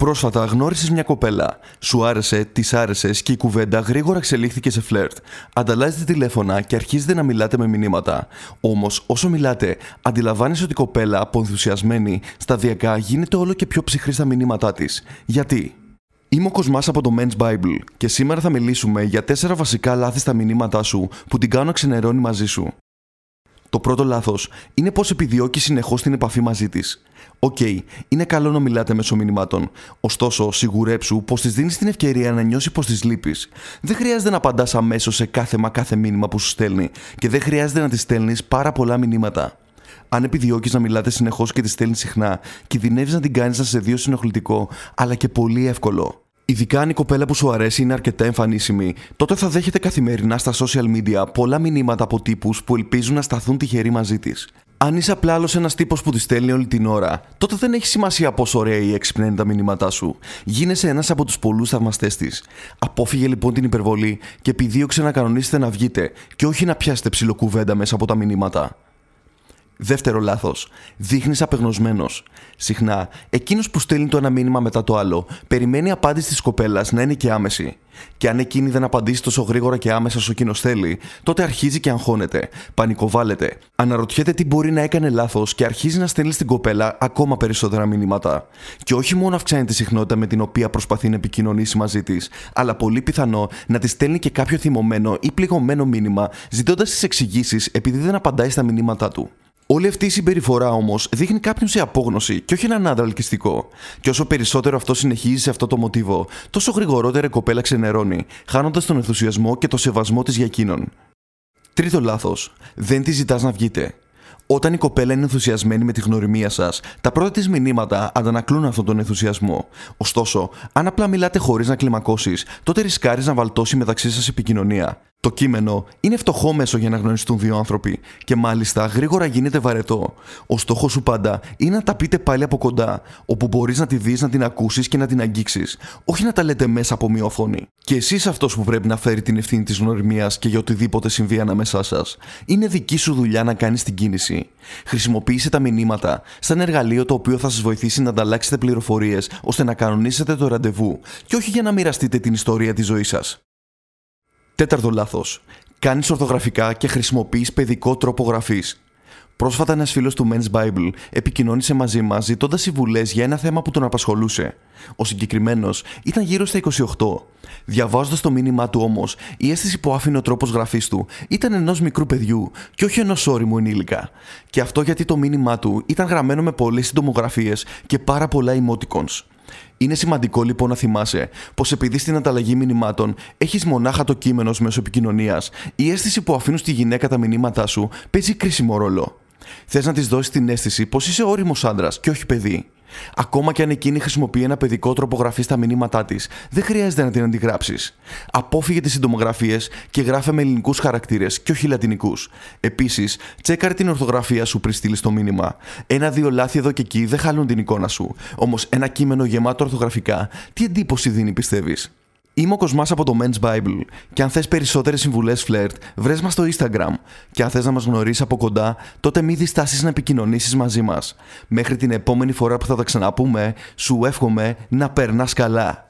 Πρόσφατα γνώρισες μια κοπέλα. Σου άρεσε, της άρεσες και η κουβέντα γρήγορα εξελίχθηκε σε φλερτ. Ανταλλάζετε τηλέφωνα και αρχίζετε να μιλάτε με μηνύματα. Όμως, όσο μιλάτε, αντιλαμβάνεσαι ότι η κοπέλα, από ενθουσιασμένη, σταδιακά γίνεται όλο και πιο ψυχρή στα μηνύματά της. Γιατί; Είμαι ο Κοσμάς από το Men's Bible και σήμερα θα μιλήσουμε για τέσσερα βασικά λάθη στα μηνύματά σου που την κάνουν να ξενερώνει μαζί σου. Το πρώτο λάθος είναι πως επιδιώκει συνεχώς την επαφή μαζί της. OK, okay, είναι καλό να μιλάτε μέσω μηνυμάτων. Ωστόσο, σιγουρέψου πως της δίνεις την ευκαιρία να νιώσει πως της λείπεις. Δεν χρειάζεται να απαντάς αμέσως σε κάθε μα κάθε μήνυμα που σου στέλνει και δεν χρειάζεται να της στέλνεις πάρα πολλά μηνύματα. Αν επιδιώκεις να μιλάτε συνεχώς και τη στέλνεις συχνά, κινδυνεύεις να την κάνεις να σε δει ως ενοχλητικό, αλλά και πολύ εύκολο. Ειδικά αν η κοπέλα που σου αρέσει είναι αρκετά εμφανίσιμη, τότε θα δέχεται καθημερινά στα social media πολλά μηνύματα από τύπους που ελπίζουν να σταθούν τυχεροί μαζί της. Αν είσαι απλά άλλος ένας τύπος που τη στέλνει όλη την ώρα, τότε δεν έχει σημασία πόσο ωραία ή έξυπνα είναι τα μηνύματά σου. Γίνεσαι ένας από τους πολλούς θαυμαστές της. Απόφυγε λοιπόν την υπερβολή και επιδίωξε να κανονίσετε να βγείτε και όχι να πιάσετε ψιλοκουβέντα μέσα από τα μηνύματα. Δεύτερο λάθος. Δείχνεις απεγνωσμένος. Συχνά, εκείνος που στέλνει το ένα μήνυμα μετά το άλλο, περιμένει η απάντηση της κοπέλας να είναι και άμεση. Και αν εκείνη δεν απαντήσει τόσο γρήγορα και άμεσα όσο εκείνος θέλει, τότε αρχίζει και αγχώνεται, πανικοβάλλεται. Αναρωτιέται τι μπορεί να έκανε λάθος και αρχίζει να στέλνει στην κοπέλα ακόμα περισσότερα μηνύματα. Και όχι μόνο αυξάνει τη συχνότητα με την οποία προσπαθεί να επικοινωνήσει μαζί της, αλλά πολύ πιθανό να τη στέλνει και κάποιο θυμωμένο ή πληγωμένο μήνυμα, ζητώντας τις εξηγήσεις επειδή δεν απαντάει στα μηνύματά του. Όλη αυτή η συμπεριφορά όμως δείχνει κάποιον σε απόγνωση και όχι έναν άντρα ελκυστικό. Και όσο περισσότερο αυτό συνεχίζει σε αυτό το μοτίβο, τόσο γρηγορότερα η κοπέλα ξενερώνει, χάνοντας τον ενθουσιασμό και το σεβασμό της για εκείνον. Τρίτο λάθος. Δεν τη ζητάς να βγείτε. Όταν η κοπέλα είναι ενθουσιασμένη με τη γνωριμία σας, τα πρώτα της μηνύματα αντανακλούν αυτόν τον ενθουσιασμό. Ωστόσο, αν απλά μιλάτε χωρίς να κλιμακώσεις, τότε ρισκάρεις να βαλτώσει μεταξύ σας επικοινωνία. Το κείμενο είναι φτωχό μέσο για να γνωριστούν δύο άνθρωποι και μάλιστα γρήγορα γίνεται βαρετό. Ο στόχος σου πάντα είναι να τα πείτε πάλι από κοντά, όπου μπορείς να τη δεις, να την ακούσεις και να την αγγίξεις, όχι να τα λέτε μέσα από μία οθόνη. Και εσύ αυτός που πρέπει να φέρει την ευθύνη της γνωριμίας και για οτιδήποτε συμβεί ανάμεσά σας. Είναι δική σου δουλειά να κάνεις την κίνηση. Χρησιμοποίησε τα μηνύματα σαν εργαλείο το οποίο θα σας βοηθήσει να ανταλλάξετε πληροφορίες ώστε να κανονίσετε το ραντεβού και όχι για να μοιραστείτε την ιστορία της ζωής σας. Τέταρτο λάθος. Κάνεις ορθογραφικά και χρησιμοποιείς παιδικό τρόπο γραφής. Πρόσφατα, ένας φίλος του Men's Bible επικοινώνησε μαζί μας ζητώντας συμβουλές για ένα θέμα που τον απασχολούσε. Ο συγκεκριμένος ήταν γύρω στα 28. Διαβάζοντας το μήνυμά του όμως, η αίσθηση που άφηνε ο τρόπος γραφής του ήταν ενός μικρού παιδιού και όχι ενός όριμου ενήλικα. Και αυτό γιατί το μήνυμά του ήταν γραμμένο με πολλές συντομογραφίες και πάρα πολλά emoticons. Είναι σημαντικό λοιπόν να θυμάσαι πως επειδή στην ανταλλαγή μηνυμάτων έχεις μονάχα το κείμενο μέσω επικοινωνίας, η αίσθηση που αφήνουν στη γυναίκα τα μηνύματά σου παίζει κρίσιμο ρόλο. Θες να της δώσεις την αίσθηση πως είσαι όριμος άντρας και όχι παιδί; Ακόμα και αν εκείνη χρησιμοποιεί ένα παιδικό τρόπο γραφής στα μηνύματά της, δεν χρειάζεται να την αντιγράψεις. Απόφυγε τις συντομογραφίες και γράφε με ελληνικούς χαρακτήρες και όχι λατινικούς. Επίσης, τσέκαρε την ορθογραφία σου πριν στείλεις το μήνυμα. Ένα-δύο λάθη εδώ και εκεί δεν χαλούν την εικόνα σου. Όμως, ένα κείμενο γεμάτο ορθογραφικά, τι εντύπωση δίνει, πιστεύεις; Είμαι ο Κοσμάς από το Men's Bible και αν θες περισσότερες συμβουλές φλερτ, βρες μας στο Instagram και αν θες να μας γνωρίσεις από κοντά, τότε μη διστάσεις να επικοινωνήσεις μαζί μας. Μέχρι την επόμενη φορά που θα τα ξαναπούμε, σου εύχομαι να περνάς καλά.